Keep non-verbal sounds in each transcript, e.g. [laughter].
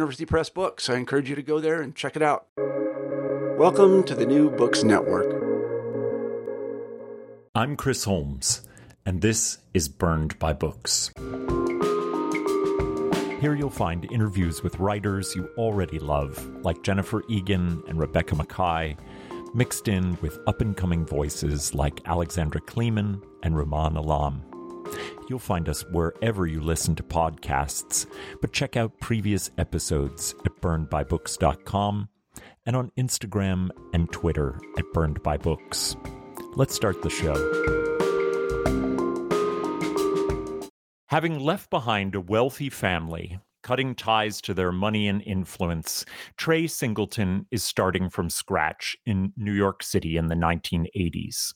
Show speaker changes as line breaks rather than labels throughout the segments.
Press books. I encourage you to go there and check it out. Welcome to the New Books Network.
I'm Chris Holmes, and this is Burned by Books. Here you'll find interviews with writers you already love, like Jennifer Egan and Rebecca Makkai, mixed in with up and coming voices like Alexandra Kleeman and Rumaan Alam. You'll find us wherever you listen to podcasts, but check out previous episodes at burnedbybooks.com and on Instagram and Twitter at burnedbybooks. Let's start the show. Having left behind a wealthy family, cutting ties to their money and influence, Trey Singleton is starting from scratch in New York City in the 1980s.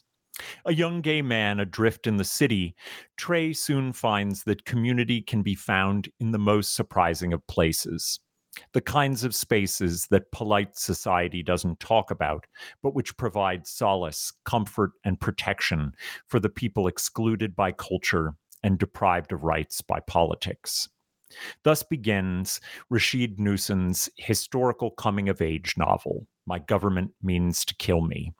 A young gay man adrift in the city, Trey soon finds that community can be found in the most surprising of places the kinds of spaces that polite society doesn't talk about, but which provide solace, comfort, and protection for the people excluded by culture and deprived of rights by politics. Thus begins Rasheed Newson's historical coming of age novel, My Government Means to Kill Me.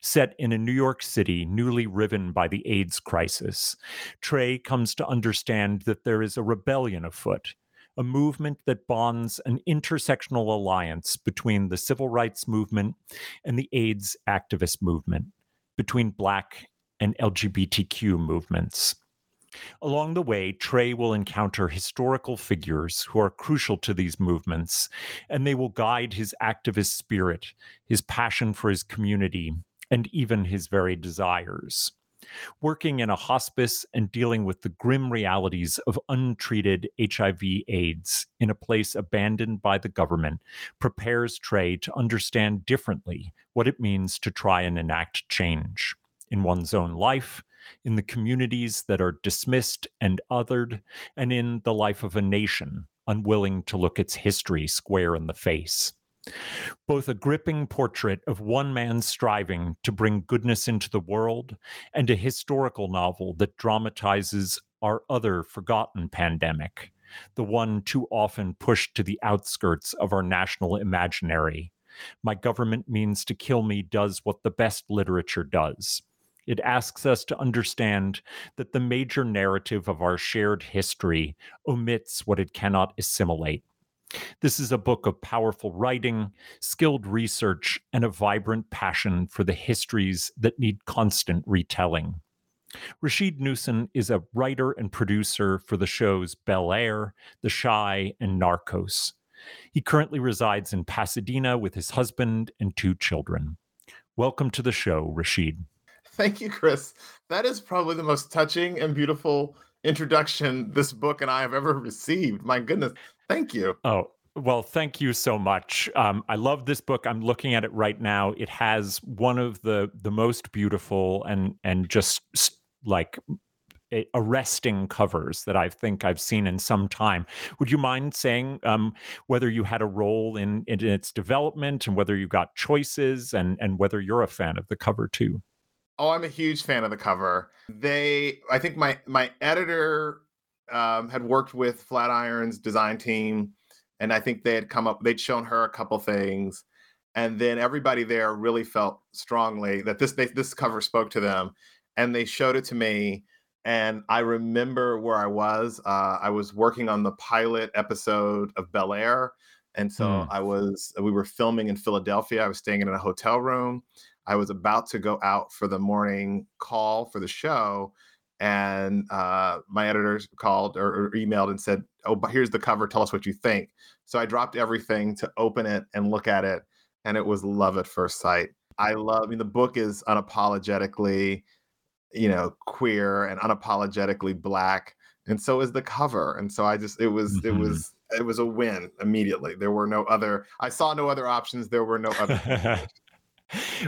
Set in a New York City newly riven by the AIDS crisis, Trey comes to understand that there is a rebellion afoot a movement that bonds an intersectional alliance between the civil rights movement and the AIDS activist movement, between Black and LGBTQ movements. Along the way, Trey will encounter historical figures who are crucial to these movements, and they will guide his activist spirit, his passion for his community, and even his very desires. Working in a hospice and dealing with the grim realities of untreated HIV AIDS in a place abandoned by the government prepares Trey to understand differently what it means to try and enact change in one's own life, in the communities that are dismissed and othered, and in the life of a nation unwilling to look its history square in the face both a gripping portrait of one man striving to bring goodness into the world and a historical novel that dramatizes our other forgotten pandemic, the one too often pushed to the outskirts of our national imaginary. My government means to kill me does what the best literature does. It asks us to understand that the major narrative of our shared history omits what it cannot assimilate this is a book of powerful writing, skilled research, and a vibrant passion for the histories that need constant retelling. Rasheed Newson is a writer and producer for the shows Bel Air, The Chi, and Narcos. He currently resides in Pasadena with his husband and two children. Welcome to the show, Rasheed.
Thank you, Chris. That is probably the most touching and beautiful introduction this book and I have ever received. My goodness. Thank you.
Oh, well, thank you so much. Um, I love this book. I'm looking at it right now. It has one of the the most beautiful and and just like arresting covers that I think I've seen in some time. Would you mind saying um, whether you had a role in, in its development and whether you got choices and and whether you're a fan of the cover too?
Oh, I'm a huge fan of the cover. They, I think my my editor um, had worked with Flatiron's design team, and I think they had come up. They'd shown her a couple things, and then everybody there really felt strongly that this they, this cover spoke to them, and they showed it to me. And I remember where I was. Uh, I was working on the pilot episode of Bel Air, and so mm. I was. We were filming in Philadelphia. I was staying in a hotel room. I was about to go out for the morning call for the show, and uh, my editors called or, or, emailed and said, "Oh, but here's the cover. Tell us what you think." So I dropped everything to open it and look at it, and it was love at first sight. I love. I mean, the book is unapologetically, you know, queer and unapologetically black, and so is the cover. And so I just, it was, mm-hmm. it was, it was a win immediately. There were no other. I saw no other options. There were no other. [laughs]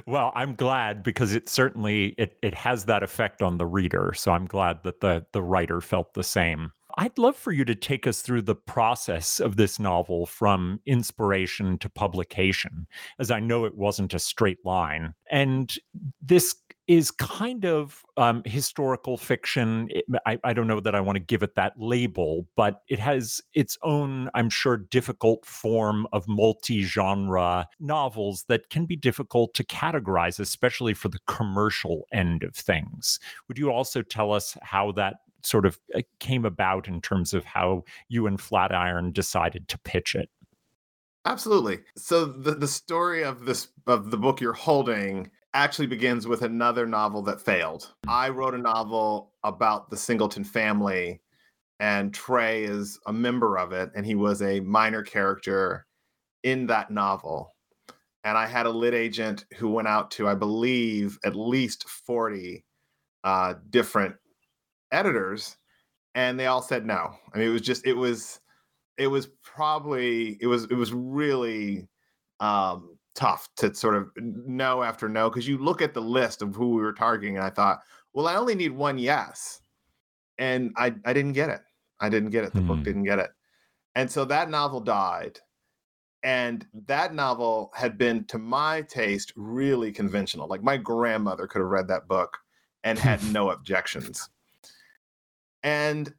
well, I'm glad because it certainly it it has that effect on the reader. So I'm glad that the the writer felt the same. I'd love for you to take us through the process of this novel from inspiration to publication, as I know it wasn't a straight line. And this is kind of um, historical fiction. It, I, I, don't know that I want to give it that label, but it has its own, I'm sure, difficult form of multi genre novels that can be difficult to categorize, especially for the commercial end of things. Would you also tell us how that sort of uh, came about in terms of how you and Flatiron decided to pitch it?
Absolutely. So the, the story of this of the book you're holding actually begins with another novel that failed. I wrote a novel about the Singleton family, and Trey is a member of it, and he was a minor character in that novel. And I had a lit agent who went out to, I believe, at least 40 uh, different editors, and they all said no. I mean, it was just, it was, it was probably, it was, it was really um, tough to sort of know after no because you look at the list of who we were targeting and i thought well i only need one yes and i i didn't get it. I didn't get it. The hmm. book didn't get it. And so that novel died and that novel had been to my taste really conventional. Like my grandmother could have read that book and had [laughs] no objections. And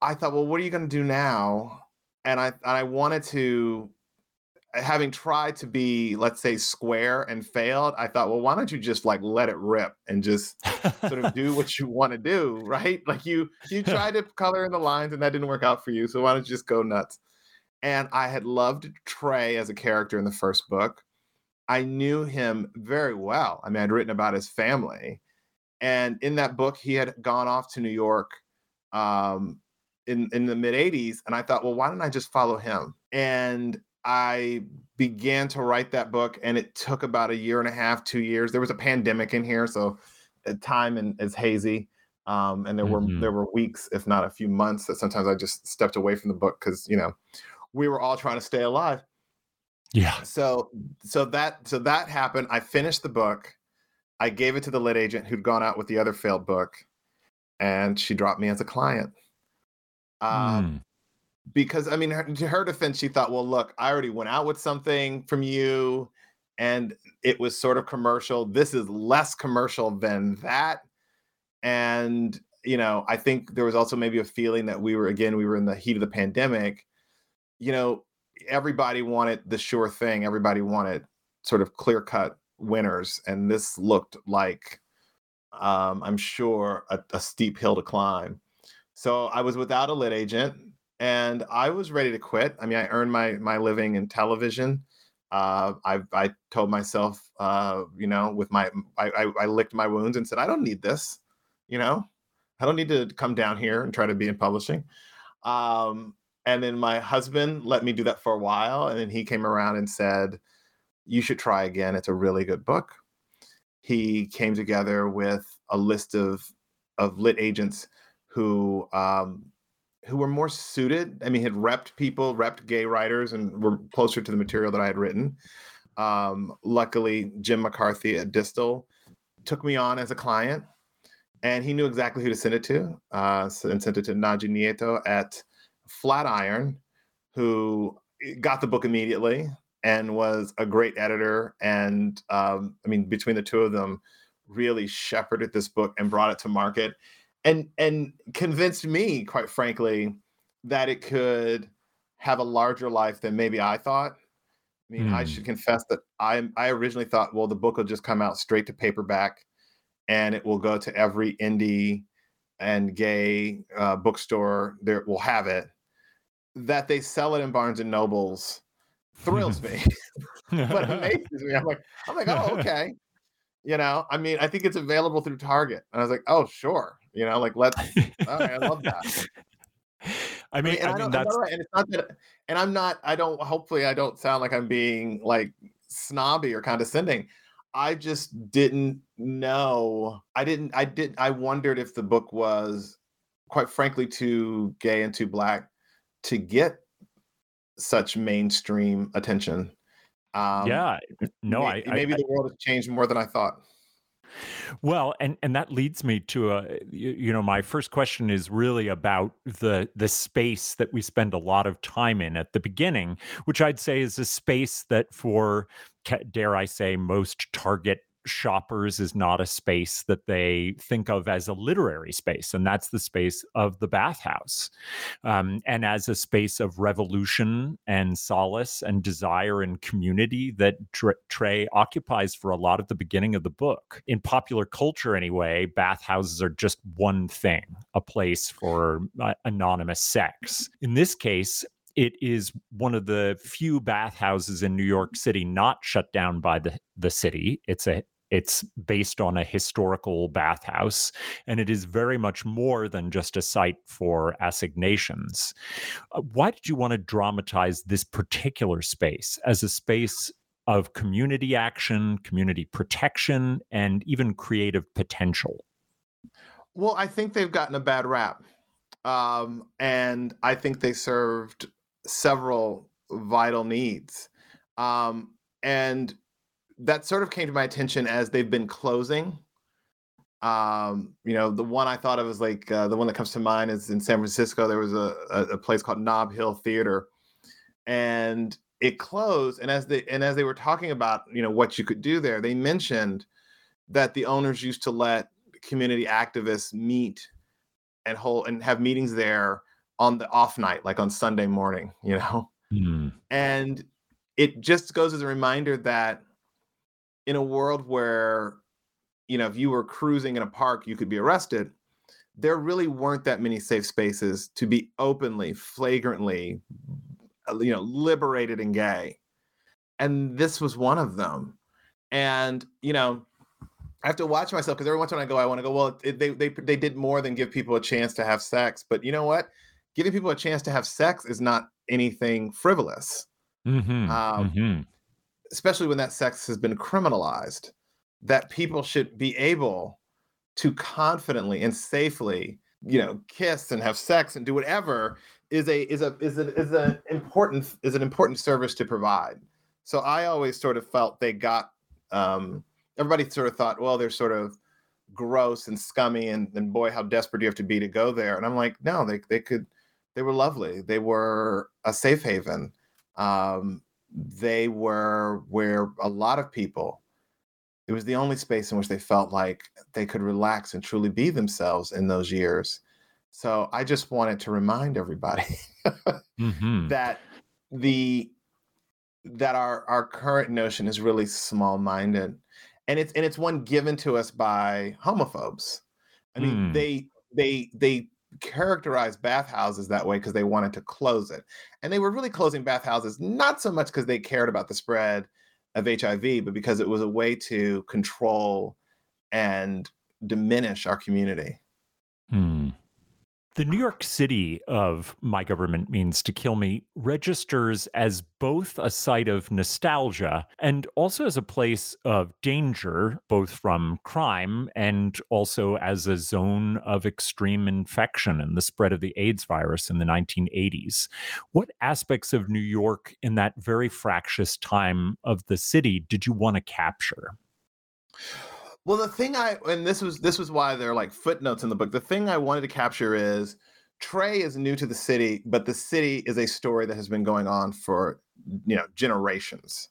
i thought well what are you going to do now? And i and i wanted to having tried to be let's say square and failed i thought well why don't you just like let it rip and just sort of do what you want to do right? Like you you [laughs] tried to color in the lines and that didn't work out for you so why don't you just go nuts? And i had loved trey as a character in the first book. I knew him very well. I mean i'd written about his family. And in that book he had gone off to new york um, in in the mid 80s and i thought well why don't i just follow him? And I began to write that book, and it took about a year and a half, two years. There was a pandemic in here, so uh, time is hazy. Um, and there mm-hmm. were there were weeks, if not a few months, that sometimes I just stepped away from the book because you know we were all trying to stay alive.
Yeah.
So so that so that happened. I finished the book. I gave it to the lit agent who'd gone out with the other failed book, and she dropped me as a client. Um, mm because I mean, her, to her defense, she thought, well, look, I already went out with something from you, and it was sort of commercial. This is less commercial than that, and you know, I think there was also maybe a feeling that we were again, we were in the heat of the pandemic. You know, everybody wanted the sure thing. Everybody wanted sort of clear cut winners, and this looked like, um, I'm sure, a, a steep hill to climb. So I was without a lit agent and I was ready to quit. I mean, I earned my my living in television. Uh, I I told myself, uh, you know, with my I, I, I licked my wounds and said, I don't need this. You know, I don't need to come down here and try to be in publishing. Um, and then my husband let me do that for a while, and then he came around and said, "You should try again. It's a really good book." He came together with a list of of lit agents who um, who were more suited. I mean, had repped people, repped gay writers, and were closer to the material that I had written. Um, luckily, Jim McCarthy at Dystel took me on as a client, and he knew exactly who to send it to, uh, and sent it to Naji Nieto at Flatiron, who got the book immediately and was a great editor. And um, I mean, between the two of them, really shepherded this book and brought it to market and and convinced me, quite frankly, that it could have a larger life than maybe I thought. I mean, mm. I should hmm. confess that I I originally thought, well, the book will just come out straight to paperback, and it will go to every indie and gay uh, bookstore. There will have it. That they sell it in Barnes and Nobles thrills me, [laughs] [laughs] but amazes me. I'm like, I'm like, oh, [laughs] okay. You know, I mean, I think it's available through Target. And I was like, oh, sure. You know, like let's. [laughs] I love that.
I mean, I mean, I mean that's
and it's not that, and I'm not. I don't. Hopefully, I don't sound like I'm being like snobby or condescending. I just didn't know. I didn't. I didn't. I wondered if the book was, quite frankly, too gay and too black to get such mainstream attention.
Um, yeah. No,
maybe, I, maybe I, the world has changed more than I thought.
Well, and and that leads me to a you, you, know my first question is really about the the space that we spend a lot of time in at the beginning, which I'd say is a space that for dare I say most target shoppers is not a space that they think of as a literary space, and that's the space of the bathhouse. Um, and as a space of revolution and solace and desire and community that Trey occupies for a lot of the beginning of the book. In popular culture, anyway, bathhouses are just one thing a place for uh, anonymous sex. In this case, it is one of the few bathhouses in New York City not shut down by the, the city. It's a it's based on a historical bathhouse, and it is very much more than just a site for assignations. Uh, why did you want to dramatize this particular space as a space of community action, community protection, and even creative potential?
Well, I think they've gotten a bad rap. Um, and I think they served several vital needs. Um, and that sort of came to my attention as they've been closing. Um, you know, the one I thought of was like uh, the one that comes to mind is in San Francisco. There was a, a, a place called Nob Hill Theater, and it closed. And as they and as they were talking about, you know, what you could do there, they mentioned that the owners used to let community activists meet and hold and have meetings there on the off night, like on Sunday morning. You know, mm. and it just goes as a reminder that in a world where you know if you were cruising in a park you could be arrested. There really weren't that many safe spaces to be openly flagrantly uh, you know liberated and gay. And this was one of them. And you know i have to watch myself because every once in a while i go i want to go well it, they, they they did more than give people a chance to have sex. But you know what? Giving people a chance to have sex is not anything frivolous. Mm-hmm, um, mm-hmm especially when that sex has been criminalized, that people should be able to confidently and safely, you know, kiss and have sex and do whatever is a is a is a is an important is an important service to provide. So I always sort of felt they got um everybody sort of thought, well, they're sort of gross and scummy and, and boy, how desperate you have to be to go there? And I'm like, no, they they could they were lovely. They were a safe haven. Um, they were where a lot of people it was the only space in which they felt like they could relax and truly be themselves in those years so i just wanted to remind everybody [laughs] mm-hmm. that the that our our current notion is really small minded and it's and it's one given to us by homophobes i mean mm. they they they characterized bathhouses that way because they wanted to close it. And they were really closing bathhouses not so much because they cared about the spread of HIV, but because it was a way to control and diminish our community.
Hmm. The New York City of My Government Means to Kill Me registers as both a site of nostalgia and also as a place of danger, both from crime and also as a zone of extreme infection and the spread of the AIDS virus in the 1980s. What aspects of New York in that very fractious time of the city did you want to capture?
Well, the thing I and this was this was why there are like footnotes in the book. The thing I wanted to capture is Trey is new to the city, but the city is a story that has been going on for you know generations.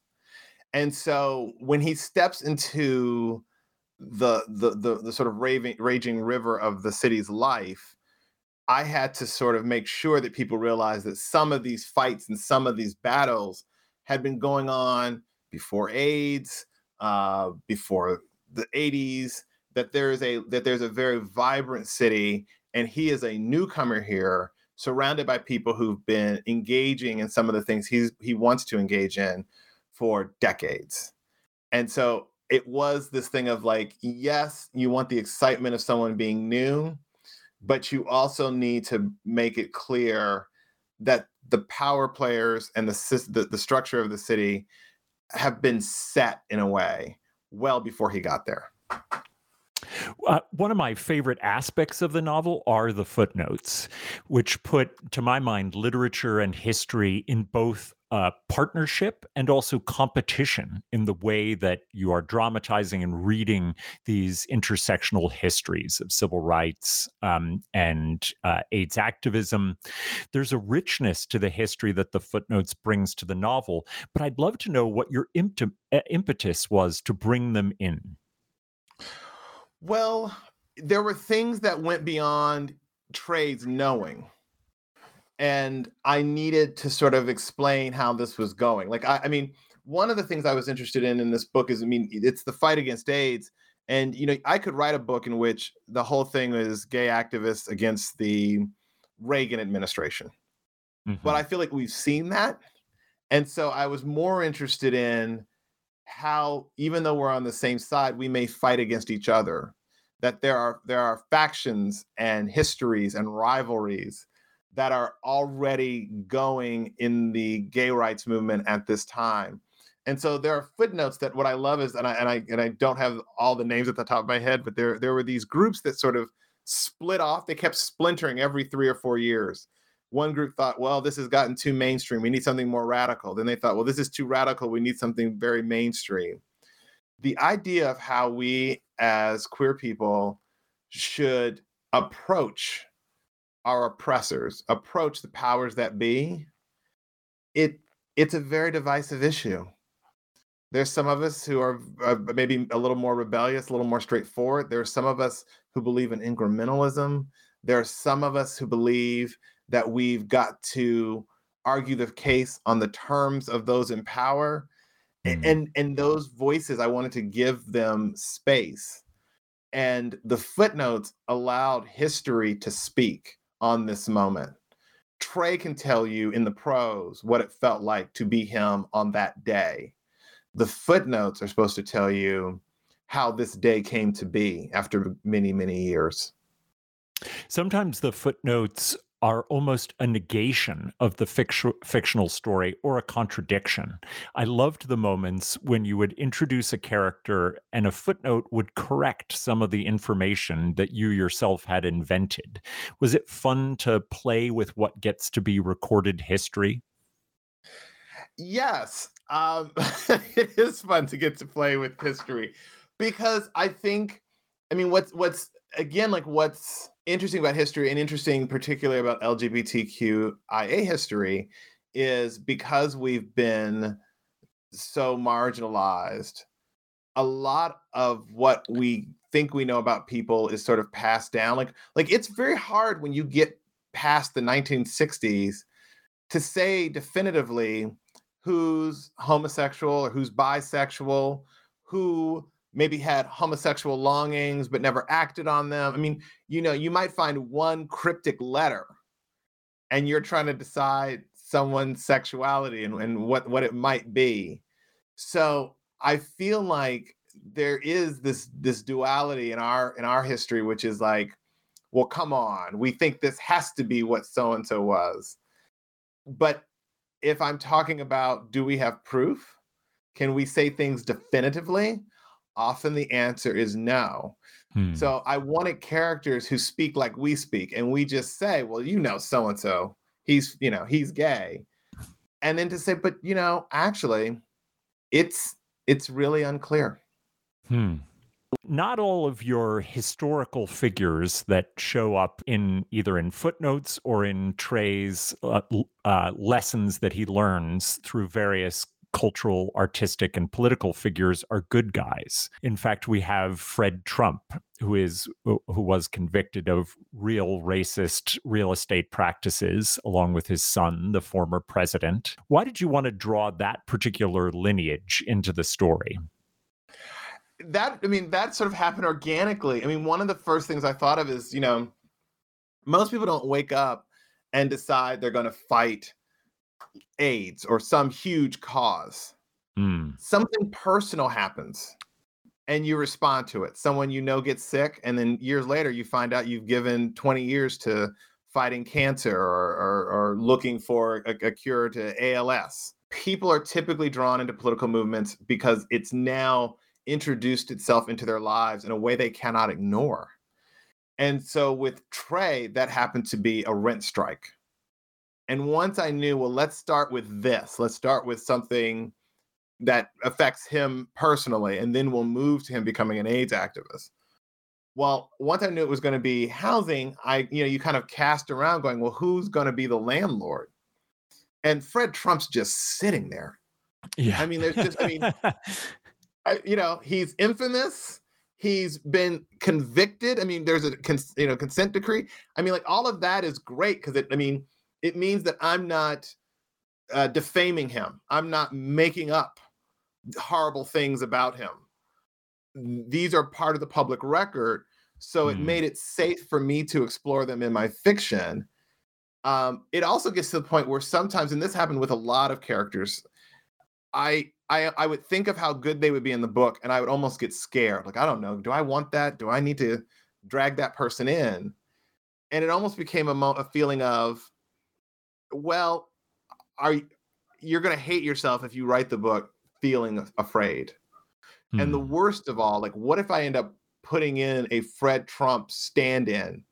And so when he steps into the the the, the sort of raving, raging river of the city's life, I had to sort of make sure that people realize that some of these fights and some of these battles had been going on before AIDS, uh, before the 80s that there is a that there's a very vibrant city and he is a newcomer here surrounded by people who've been engaging in some of the things he's he wants to engage in for decades. And so it was this thing of like, yes, you want the excitement of someone being new, but you also need to make it clear that the power players and the, the, the structure of the city have been set in a way well before he got there.
Uh, one of my favorite aspects of the novel are the footnotes, which put, to my mind, literature and history in both uh, partnership and also competition in the way that you are dramatizing and reading these intersectional histories of civil rights um, and uh, AIDS activism. There's a richness to the history that the footnotes brings to the novel, but I'd love to know what your imp- uh, impetus was to bring them in.
Well, there were things that went beyond Trey's knowing and I needed to sort of explain how this was going. Like, I, I, mean, one of the things I was interested in in this book is, I mean, it's the fight against AIDS, and you know, I could write a book in which the whole thing is gay activists against the Reagan administration, mm-hmm. but I feel like we've seen that, and so I was more interested in how, even though we're on the same side, we may fight against each other. That there are there are factions and histories and rivalries that are already going in the gay rights movement at this time. And so there are footnotes that what I love is, and I and I and I don't have all the names at the top of my head, but there there were these groups that sort of split off. They kept splintering every three or four years. One group thought, well, this has gotten too mainstream. We need something more radical. Then they thought, well, this is too radical. We need something very mainstream. The idea of how we as queer people should approach our oppressors approach the powers that be, it it's a very divisive issue. There's some of us who are uh, maybe a little more rebellious, a little more straightforward. There are some of us who believe in incrementalism. There are some of us who believe that we've got to argue the case on the terms of those in power. Mm-hmm. And and those voices, I wanted to give them space. And the footnotes allowed history to speak on this moment. Trey can tell you in the prose what it felt like to be him on that day. The footnotes are supposed to tell you how this day came to be after many, many years.
Sometimes the footnotes are almost a negation of the fict- fictional story or a contradiction. I loved the moments when you would introduce a character and a footnote would correct some of the information that you yourself had invented. Was it fun to play with what gets to be recorded history?
Yes, um, [laughs] it is fun to get to play with history because I think, I mean, what's what's again like what's interesting about history and interesting particularly about LGBTQIA history is because we've been so marginalized, a lot of what we think we know about people is sort of passed down. Like, like it's very hard when you get past the 1960s to say definitively who's homosexual or who's bisexual, who maybe had homosexual longings but never acted on them. I mean, you know, you might find one cryptic letter and you're trying to decide someone's sexuality and, and what, what it might be. So I feel like there is this this duality in our in our history, which is like, well, come on, we think this has to be what so and so was. But if I'm talking about do we have proof? Can we say things definitively? Often the answer is no. Hmm. So I wanted characters who speak like we speak, and we just say, well, you know, so and so, he's, you know, he's gay. And then to say, but you know, actually, it's it's really unclear.
Hmm. Not all of your historical figures that show up in either in footnotes or in Trey's uh, uh, lessons that he learns through various cultural, artistic, and political figures are good guys. In fact, we have Fred Trump, who is who was convicted of real racist real estate practices along with his son, the former president. Why did you want to draw that particular lineage into the story?
That I mean, that sort of happened organically. I mean, one of the first things I thought of is, you know, most people don't wake up and decide they're going to fight AIDS or some huge cause. Mm. Something personal happens. and you respond to it. Someone you know gets sick, and then years later you find out you've given 20 years to fighting cancer or, or, or looking for a, a cure to ALS. People are typically drawn into political movements because it's now introduced itself into their lives in a way they cannot ignore. And so with Trey, that happened to be a rent strike. And once I knew, well, let's start with this. Let's start with something that affects him personally, and then we'll move to him becoming an AIDS activist. Well, once I knew it was going to be housing, I, you know, you kind of cast around going, well, who's going to be the landlord? And Fred Trump's just sitting there.
Yeah.
I mean, there's just, I mean, [laughs] I, you know, he's infamous. He's been convicted. I mean, there's a cons, you know consent decree. I mean, like all of that is great because it. I mean, it means that I'm not uh, defaming him. I'm not making up horrible things about him. These are part of the public record, so it
Mm.
made it safe for me to explore them in my fiction. Um, it also gets to the point where sometimes, and this happened with a lot of characters, I I I would think of how good they would be in the book, and I would almost get scared. Like, I don't know, do I want that? Do I need to drag that person in? And it almost became a, mo- a feeling of, well, are you're going to hate yourself if you write the book feeling af- afraid. And the
Hmm.
worst of all, like, what if I end up putting in a Fred Trump stand-in,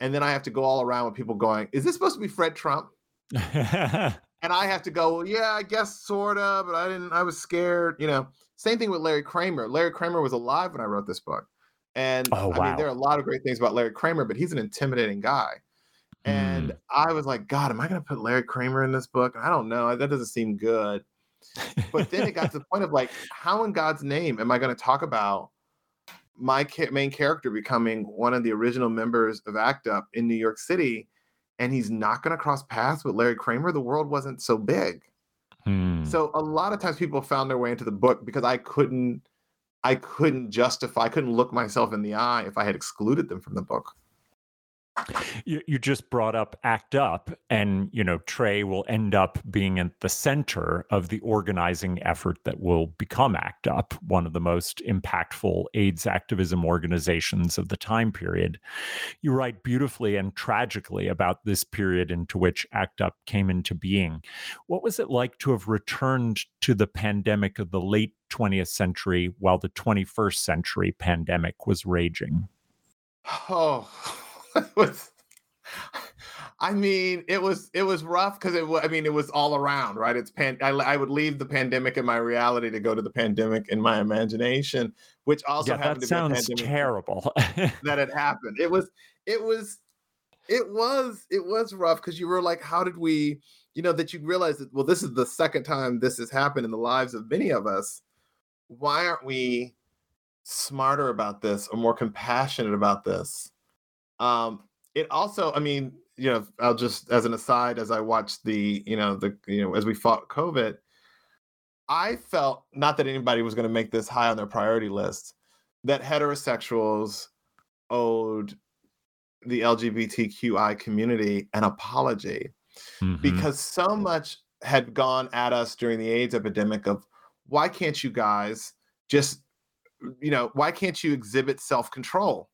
and then I have to go all around with people going, "Is this supposed to be Fred Trump?" [laughs] and I have to go, well, yeah, I guess sort of, but I didn't, I was scared, you know. Same thing with Larry Kramer. Larry Kramer was alive when I wrote this book. And
Oh,
I mean, there are a lot of great things about Larry Kramer, but he's an intimidating guy. And
Mm.
I was like, God, am I going to put Larry Kramer in this book? I don't know. That doesn't seem good. But then it got to the point of like, how in God's name am I going to talk about my ca- main character becoming one of the original members of ACT UP in New York City? And he's not going to cross paths with Larry Kramer. The world wasn't so big.
Hmm.
So a lot of times people found their way into the book because I couldn't I couldn't justify, I couldn't look myself in the eye if I had excluded them from the book.
You, you just brought up act up and you know trey will end up being at the center of the organizing effort that will become act up one of the most impactful aids activism organizations of the time period. You write beautifully and tragically about this period into which act up came into being. What was it like to have returned to the pandemic of the late 20th century while the 21st century pandemic was raging? [sighs]
Oh, [laughs] was. I mean, it was it was rough because it was. I mean, it was all around, right? It's pan. I, I would leave the pandemic in my reality to go to the pandemic in my imagination, which also
yeah
happened
that
to be a
sounds
pandemic
terrible [laughs]
that had happened. It was, it was, it was, it was rough because you were like, how did we, you know, that you realize that well, this is the second time this has happened in the lives of many of us. Why aren't we smarter about this or more compassionate about this? Um, it also, I mean, you know, I'll just as an aside, as I watched the, you know, the, you know, as we fought COVID, I felt not that anybody was going to make this high on their priority list, that heterosexuals owed the LGBTQI community an apology
Mhm.
because so much had gone at us during the AIDS epidemic of why can't you guys just you know why can't you exhibit self-control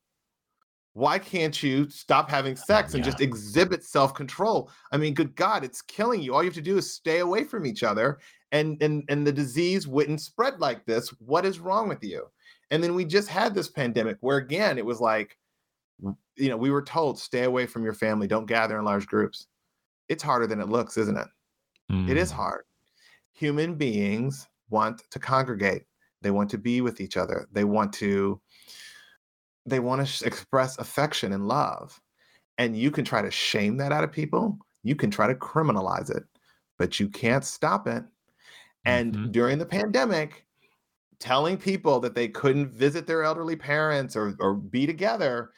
why can't you stop having sex and
yeah.
just exhibit self-control i mean good god it's killing you all you have to do is stay away from each other and and and the disease wouldn't spread like this what is wrong with you and then we just had this pandemic where again it was like you know we were told stay away from your family don't gather in large groups it's harder than it looks isn't it it is
Mm.
hard. Human beings want to congregate. They want to be with each other. They want to they want to express affection and love. And you can try to shame that out of people. You can try to criminalize it, but you can't stop it. And
Mhm.
during the pandemic, telling people that they couldn't visit their elderly parents or or be together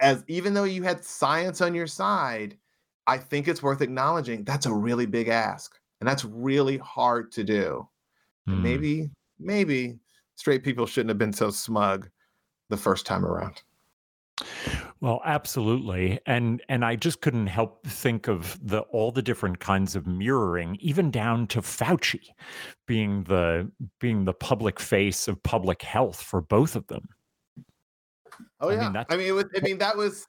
as even though you had science on your side, I think it's worth acknowledging that's a really big ask. And that's really hard to do.
Mm.
maybe, maybe straight people shouldn't have been so smug the first time around.
Well, absolutely. And and I just couldn't help think of the all the different kinds of mirroring, even down to Fauci being the being the public face of public health for both of them.
Oh yeah. I mean, I mean, was, I mean that was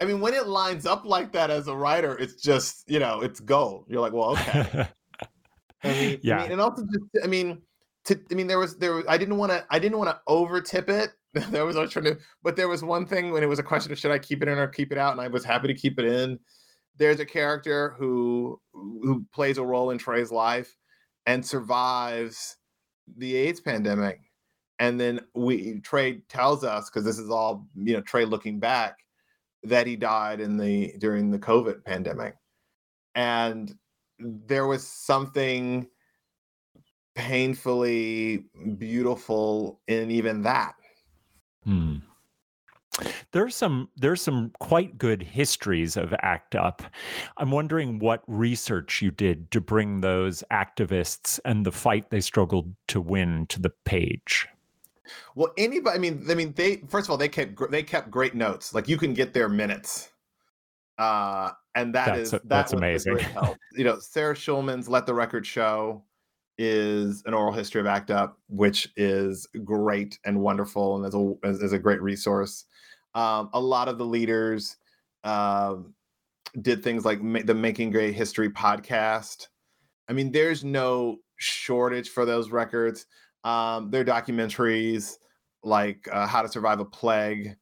I mean, when it lines up like that as a writer, it's just, you know, it's gold. You're like, well, okay. [laughs] I mean, yeah. I mean, and also just I mean, to, I mean, there was there was I didn't want to I didn't want to over tip it [laughs] that was I was trying to, but there was one thing when it was a question of should I keep it in or keep it out, and I was happy to keep it in. There's a character who who plays a role in Trey's life and survives the AIDS pandemic, and then we Trey tells us because this is all you know Trey looking back that he died in the during the COVID pandemic, and there was something painfully beautiful in even that
Hmm. There's some there's some quite good histories of ACT UP. I'm wondering what research you did to bring those activists and the fight they struggled to win to the page.
Well, anybody, I mean, I mean, they first of all they kept they kept great notes. Like you can get their minutes, uh, and that that's, is that
that's amazing. [laughs]
You know, Sarah Schulman's "Let the Record Show." Is an oral history of ACT UP, which is great and wonderful, and is a is, a great resource. Um, a lot of the leaders um, did things like ma- the Making Gay History podcast. I mean, there's no shortage for those records. Um, their documentaries like uh, How to Survive a Plague,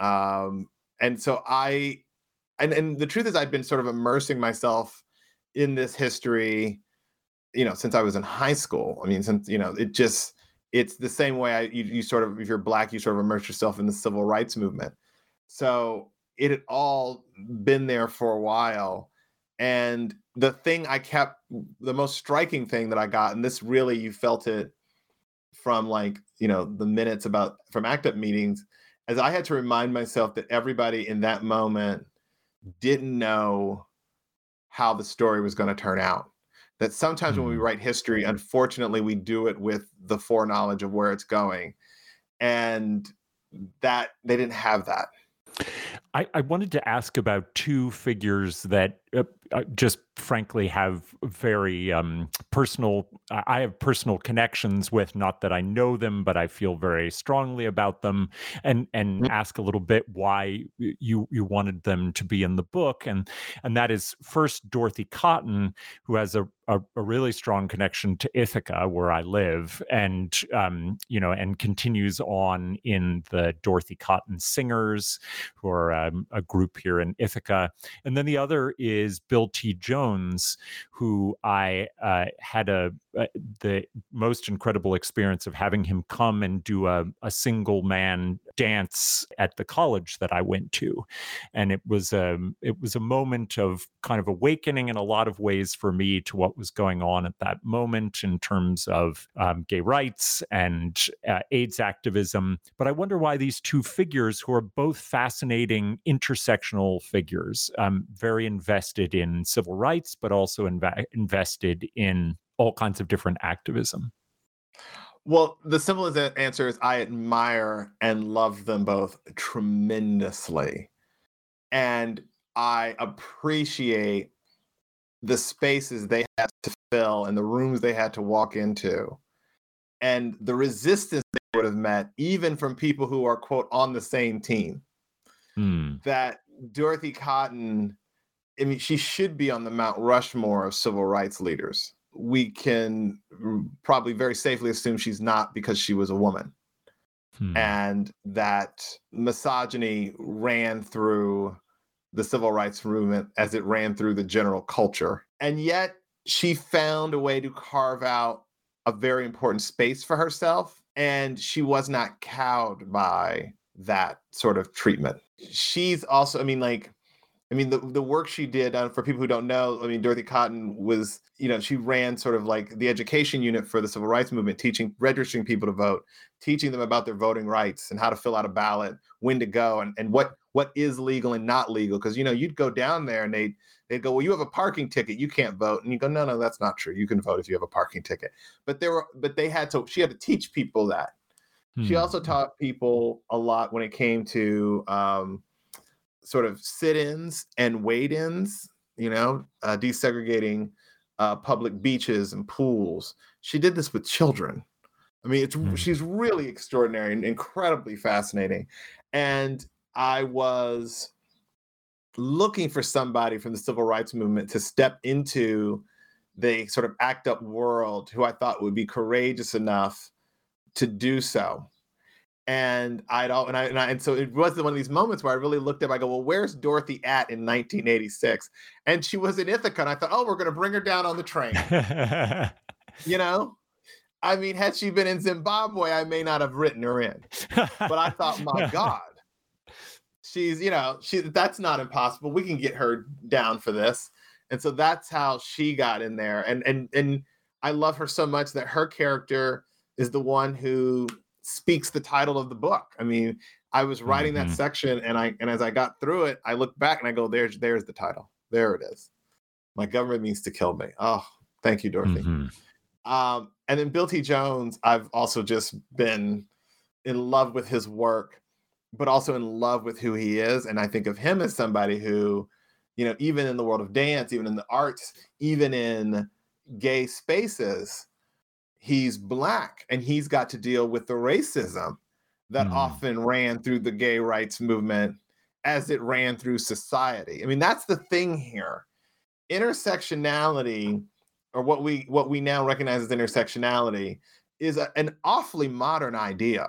um, and so I, and and the truth is, I've been sort of immersing myself in this history you know since I was in high school. I mean, since you know, it just it's the same way I you, you sort of if you're black, you sort of immerse yourself in the civil rights movement. So it had all been there for a while. And the thing I kept, the most striking thing that I got, and this really you felt it from like, you know, the minutes about from ACT UP meetings, as I had to remind myself that everybody in that moment didn't know how the story was going to turn out that sometimes mm-hmm. when we mm-hmm. write history, unfortunately, we do it with the foreknowledge of where it's going. And that they didn't have that.
I, I wanted to ask about two figures that uh, uh, just frankly have very um, personal i have personal connections with not that i know them but i feel very strongly about them and and mm-hmm. ask a little bit why you you wanted them to be in the book and and that is first dorothy cotton who has a a, a really strong connection to ithaca where i live and um, you know and continues on in the dorothy cotton singers who are um, a group here in ithaca and then the other is bill t. Jones, who I uh, had a, a, uh, the most incredible experience of having him come and do a, a single man dance at the college that I went to, and it was a um, it was a moment of kind of awakening in a lot of ways for me to what was going on at that moment in terms of um, gay rights and uh, AIDS activism. But I wonder why these two figures, who are both fascinating intersectional figures, um, very invested in civil rights, but also inv- invested in all kinds of different activism.
Well, the simplest answer is I admire and love them both tremendously. And I appreciate the spaces they had to fill and the rooms they had to walk into and the resistance they would have met, even from people who are, quote, on the same team. Hmm. That Dorothy Cotton, I mean, she should be on the Mount Rushmore of civil rights leaders we can probably very safely assume she's not because she was a woman. Hmm. And that misogyny ran through the civil rights movement as it ran through the general culture. And yet she found a way to carve out a very important space for herself. And she was not cowed by that sort of treatment. She's also, I mean, like, I mean, the, the work she did uh, for people who don't know, I mean, Dorothy Cotton was, you know, she ran sort of like the education unit for the civil rights movement, teaching, registering people to vote, teaching them about their voting rights and how to fill out a ballot, when to go, and, and what what is legal and not legal. Because you know, you'd go down there and they they'd go, well, you have a parking ticket, you can't vote, and you go, no, no, that's not true. You can vote if you have a parking ticket. But there were, but they had to, she had to teach people that. Hmm. She also taught people a lot when it came to um, sort of sit-ins and wade-ins, you know, uh, desegregating uh, public beaches and pools. She did this with children. I mean, it's mm. she's really extraordinary and incredibly fascinating. And I was looking for somebody from the civil rights movement to step into the sort of act up world who I thought would be courageous enough to do so. And I'd all and I, and I and so it was one of these moments where I really looked up. I go, well, where's Dorothy at in 1986? And she was in Ithaca. And I thought, oh, we're going to bring her down on the train. you [laughs] know, I mean, had she been in Zimbabwe, I may not have written her in. But I thought, my [laughs] God, she's you know she that's not impossible. We can get her down for this. And so that's how she got in there. And and and I love her so much that her character is the one who speaks the title of the book. I mean, I was writing mm-hmm. that section and I and as I got through it, I look back and I go, there's there's the title. There it is. My government means to kill me. Oh, thank you, Dorothy. Mm-hmm. Um, and then Bill T. Jones, I've also just been in love with his work, but also in love with who he is. And I think of him as somebody who you know, even in the world of dance, even in the arts, even in gay spaces, he's black and he's got to deal with the racism that mm. often ran through the gay rights movement as it ran through society. I mean, that's the thing here. Intersectionality, or what we what we now recognize as intersectionality, is a, an awfully modern idea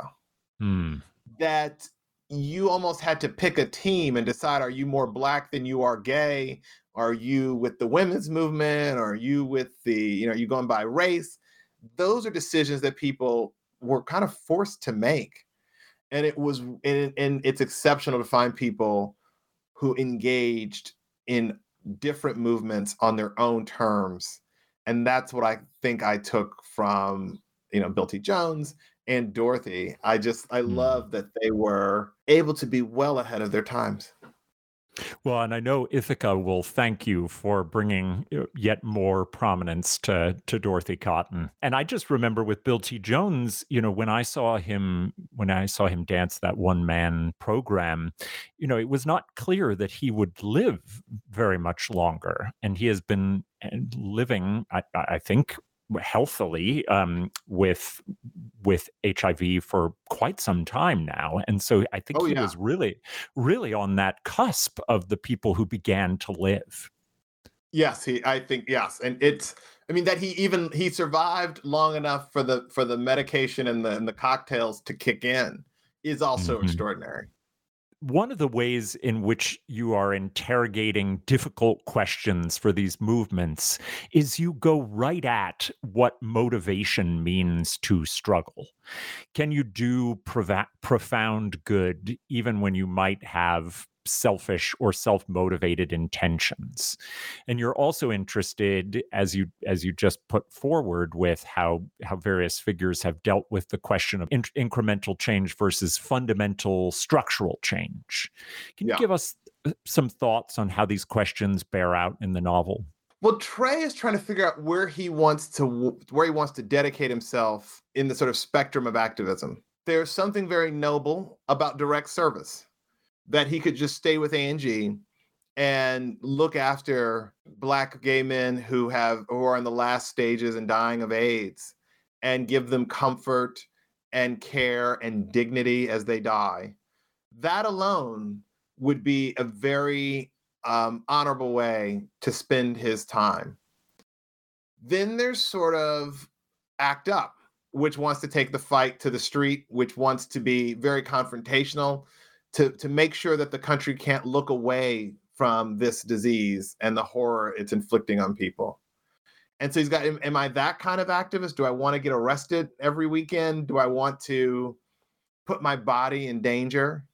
mm. that you almost had to pick a team and decide are you more black than you are gay are you with the women's movement are you with the you know you going by race those are decisions that people were kind of forced to make and it was and, and it's exceptional to find people who engaged in different movements on their own terms and that's what i think i took from you know bill t jones and Dorothy. I just I mm. love that they were able to be well ahead of their times.
Well, and I know Ithaca will thank you for bringing uh, yet more prominence to to Dorothy Cotton. And I just remember with Bill T. Jones, you know, when I saw him when I saw him dance that one man program, you know, it was not clear that he would live very much longer. And he has been uh, living, I, I think, healthily um, with with HIV for quite some time now, and so I think oh, he yeah. was really, really on that cusp of the people who began to live.
Yes, he. I think yes, and it's. I mean that he even he survived long enough for the for the medication and the and the cocktails to kick in is also mm-hmm. extraordinary
one of the ways in which you are interrogating difficult questions for these movements is you go right at what motivation means to struggle. Can you do profound good even when you might have selfish or self-motivated intentions. And you're also interested as you as you just put forward with how how various figures have dealt with the question of in- incremental change versus fundamental structural change. Can you yeah. give us uh, some thoughts on how these questions bear out in the novel?
Well trey is trying to figure out where he wants to where he wants to dedicate himself in the sort of spectrum of activism. There's something very noble about direct service that he could just stay with Angie and look after black gay men who have who are in the last stages and dying of AIDS and give them comfort and care and dignity as they die. That alone would be a very um, honorable way to spend his time. Then there's sort of act up, which wants to take the fight to the street, which wants to be very confrontational, to to make sure that the country can't look away from this disease and the horror it's inflicting on people. And so he's got, am, am I that kind of activist? Do I want to get arrested every weekend? Do I want to put my body in danger?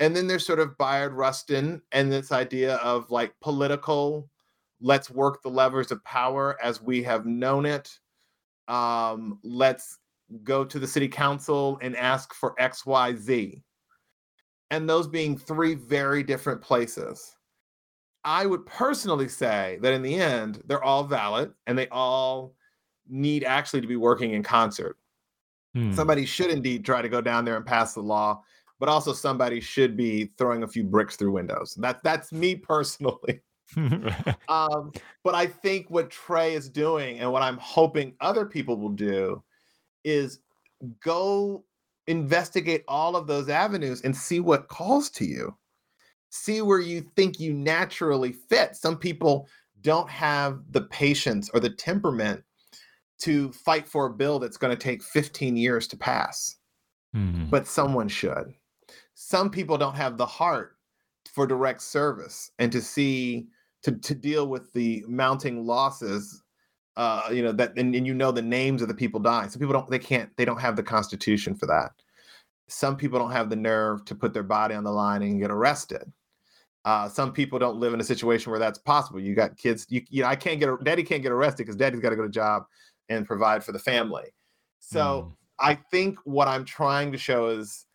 And then there's sort of Bayard Rustin and this idea of like political, let's work the levers of power as we have known it. Um, let's go to the city council and ask for X, Y, Z and those being three very different places. I would personally say that in the end, they're all valid and they all need actually to be working in concert. Hmm. Somebody should indeed try to go down there and pass the law but also somebody should be throwing a few bricks through windows. That that's me personally. [laughs] um, but I think what Trey is doing and what I'm hoping other people will do is go investigate all of those avenues and see what calls to you. See where you think you naturally fit. Some people don't have the patience or the temperament to fight for a bill that's going to take 15 years to pass, mm-hmm. but someone should. Some people don't have the heart for direct service and to see to, to deal with the mounting losses uh, you know that and, and you know the names of the people dying. Some people don't they can't they don't have the constitution for that. Some people don't have the nerve to put their body on the line and get arrested. Uh, some people don't live in a situation where that's possible. You got kids you, you know i can't get daddy can't get arrested because daddy's got to go to job and provide for the family. So mm. i think what i'm trying to show is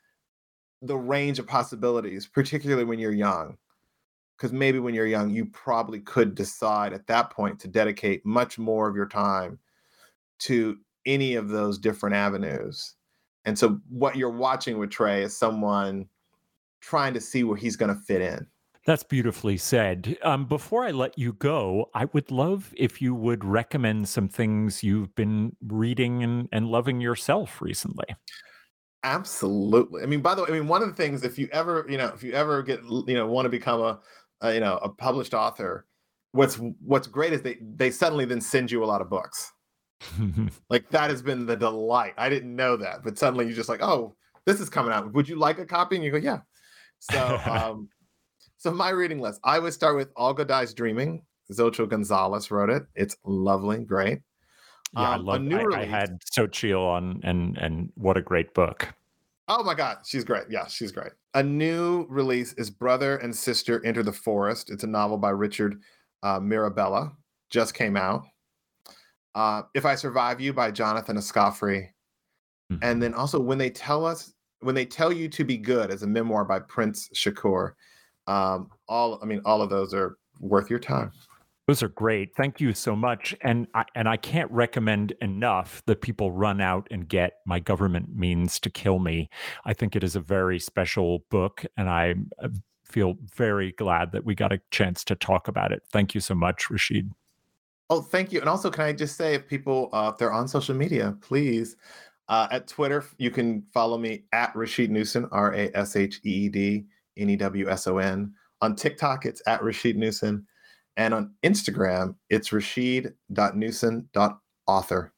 the range of possibilities particularly when you're young because maybe when you're young, you probably could decide at that point to dedicate much more of your time to any of those different avenues. And so, what you're watching with Trey is someone trying to see where he's going to fit in.
That's beautifully said. Um, before I let you go, I would love if you would recommend some things you've been reading and, and loving yourself recently.
Absolutely. I mean, by the way, I mean one of the things if you ever, you know, if you ever get, you know, want to become a uh, you know a published author what's what's great is they they suddenly then send you a lot of books [laughs] like that has been the delight i didn't know that but suddenly you're just like oh this is coming out would you like a copy and you go yeah so [laughs] um so my reading list i would start with olga dies dreaming Xochitl Gonzalez wrote it. It's lovely, great.
Yeah, um, I love. I, I, had Xochitl on, and and what a great book.
Oh my God, she's great. Yeah, she's great. A new release is Brother and Sister Enter the Forest. It's a novel by Richard uh, Mirabella. Just came out. Uh, if I Survive You by Jonathan Escoffery. Mm-hmm. And then also When They Tell Us, When They Tell You to Be Good as a memoir by Prince Shakur. Um, all, I mean, all of those are worth your time.
Those are great. Thank you so much. And I, and I can't recommend enough that people run out and get My Government Means to Kill Me. I think it is a very special book, and I uh, feel very glad that we got a chance to talk about it. Thank you so much, Rasheed.
Oh, thank you. And also, can I just say, if people, uh, if they're on social media, please, uh, at Twitter, you can follow me at Rasheed Newson, R A S H E E D N E W S O N. On TikTok, it's at Rasheed Newson. And on Instagram, it's rasheed.newson.author.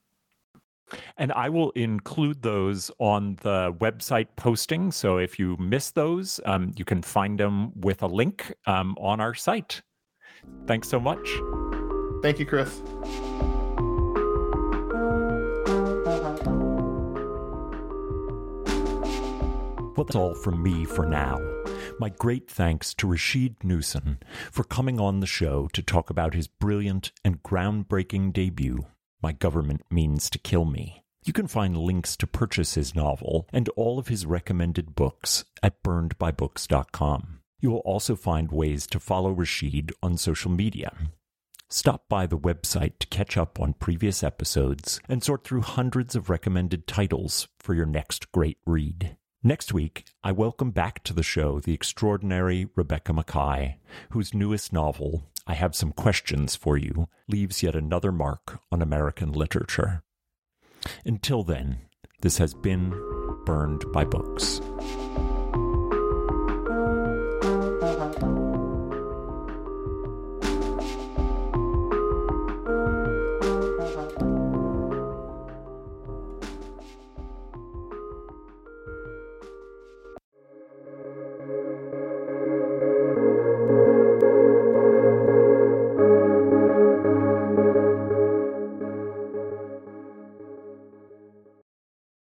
And I will include those on the website posting. So if you miss those, um, you can find them with a link um, on our site. Thanks so much.
Thank you, Chris.
Well, that's all from me for now. My great thanks to Rasheed Newson for coming on the show to talk about his brilliant and groundbreaking debut, My Government Means to Kill Me. You can find links to purchase his novel and all of his recommended books at burnedbybooks.com. You will also find ways to follow Rasheed on social media. Stop by the website to catch up on previous episodes and sort through hundreds of recommended titles for your next great read. Next week, I welcome back to the show the extraordinary Rebecca Makkai, whose newest novel, I Have Some Questions for You, leaves yet another mark on American literature. Until then, this has been Burned by Books.